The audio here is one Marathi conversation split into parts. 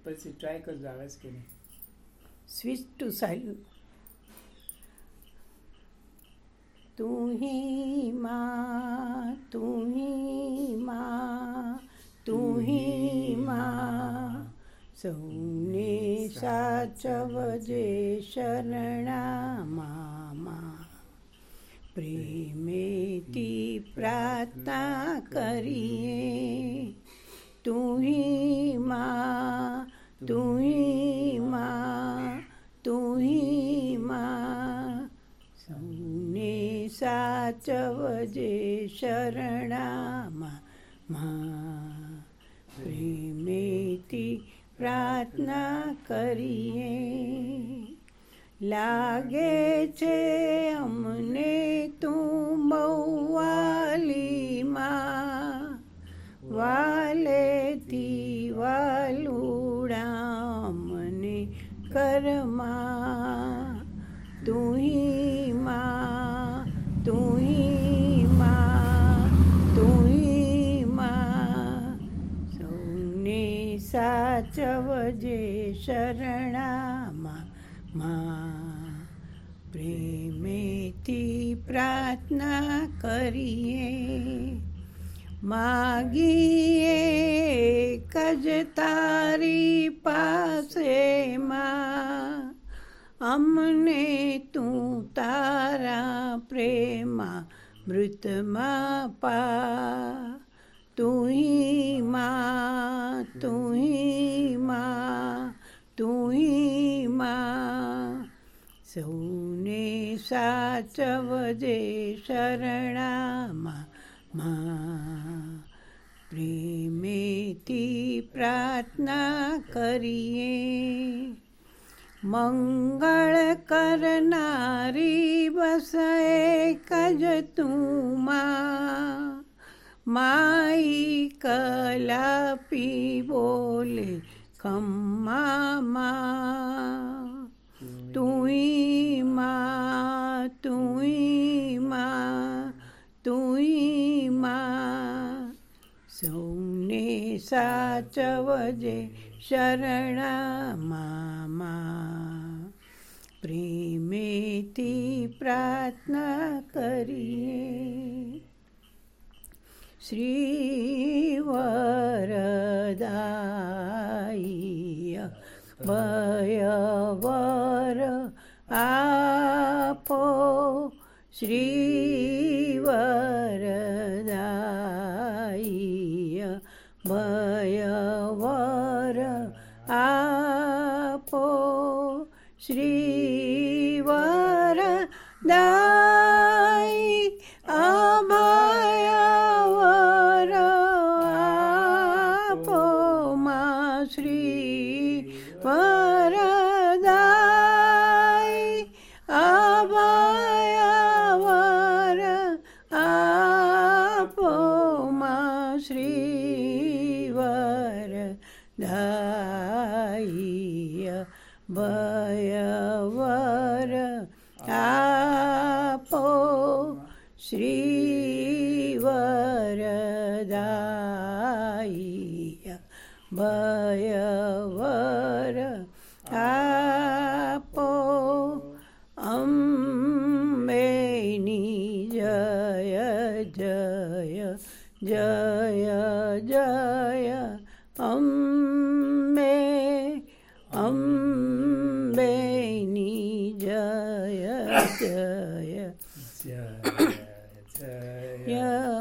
ऊपर से ट्राई कर लो आवाज के लिए स्विच टू साइलेंट तू ही माँ तू ही माँ तू ही माँ सौने साचवजे शरणा मामा. प्रेमे ती प्रार्थना करिए સાચવજે શરણામાં. માં પ્રેમેથી પ્રાર્થના કરીએ. લાગે છે અમને તું બહુવાલીમાં વાલેથી વાલુડા મને કરમાં साचवजे शरणामा. मा प्रेमेती प्रार्थना करिये. मागिये कज तारी पासे मा. अमने तू तारा प्रेमा मृतमा पा. तुही मा तुही मा तुही मा. सौने साचव शरणामा मा. प्रेमे ती प्रार्थना करिये. मंगळ करणारी बस एकज तू मा कलापी बोले खम्मा मा तुई मा तुई मा तुई मा सौने साचवजे शरणा मामा प्रेमेती प्रार्थना करिये श्रीवरदाय भयवर आपो श्रीवरदाय भयवर आपो श्रीवरदाय अभय अभयवर आपो श्रीवरदायी भयवर आपो अम्बेनी जय जय जय जय। Ambe Ambe yeah, yeah. Yeah.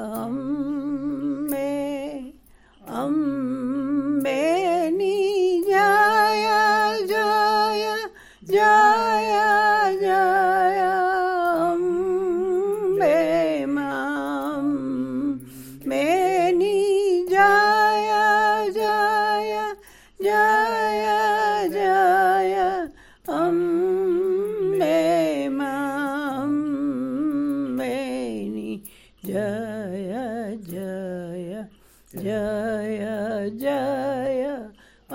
जय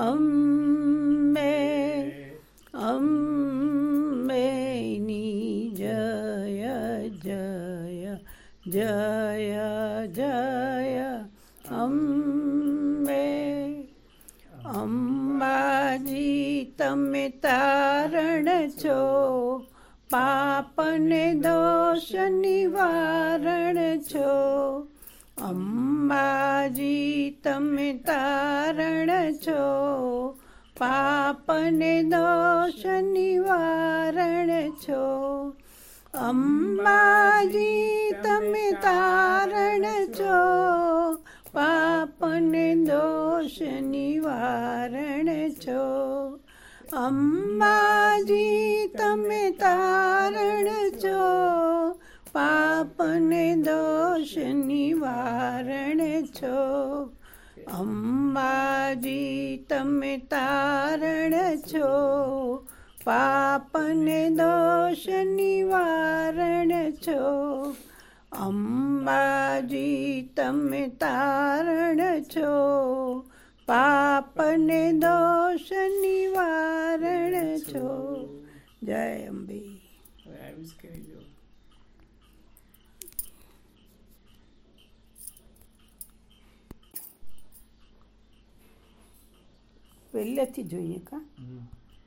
अम्मे अम्मेनि जय जय जय जय अम्मे અંબાજી તમે તારણ છો પાપને દોષ નિવારણ છો અંબાજી તમે તારણ છો પાપને દોષ નિવારણ છો અંબાજી તમે તારણ છો પાપને દોષ નિવારણ છો અંબાજી તમે તારણ છો પાપને દોષ નિવારણ છો. અંબાજી, તમે તારણ છો. પાપને દોષ નિવારણ છો. અંબાજી, તમે તારણ છો. પાપને દોષ નિવારણ છો. જય અંબે. પહેલેથી જોઈએ કા.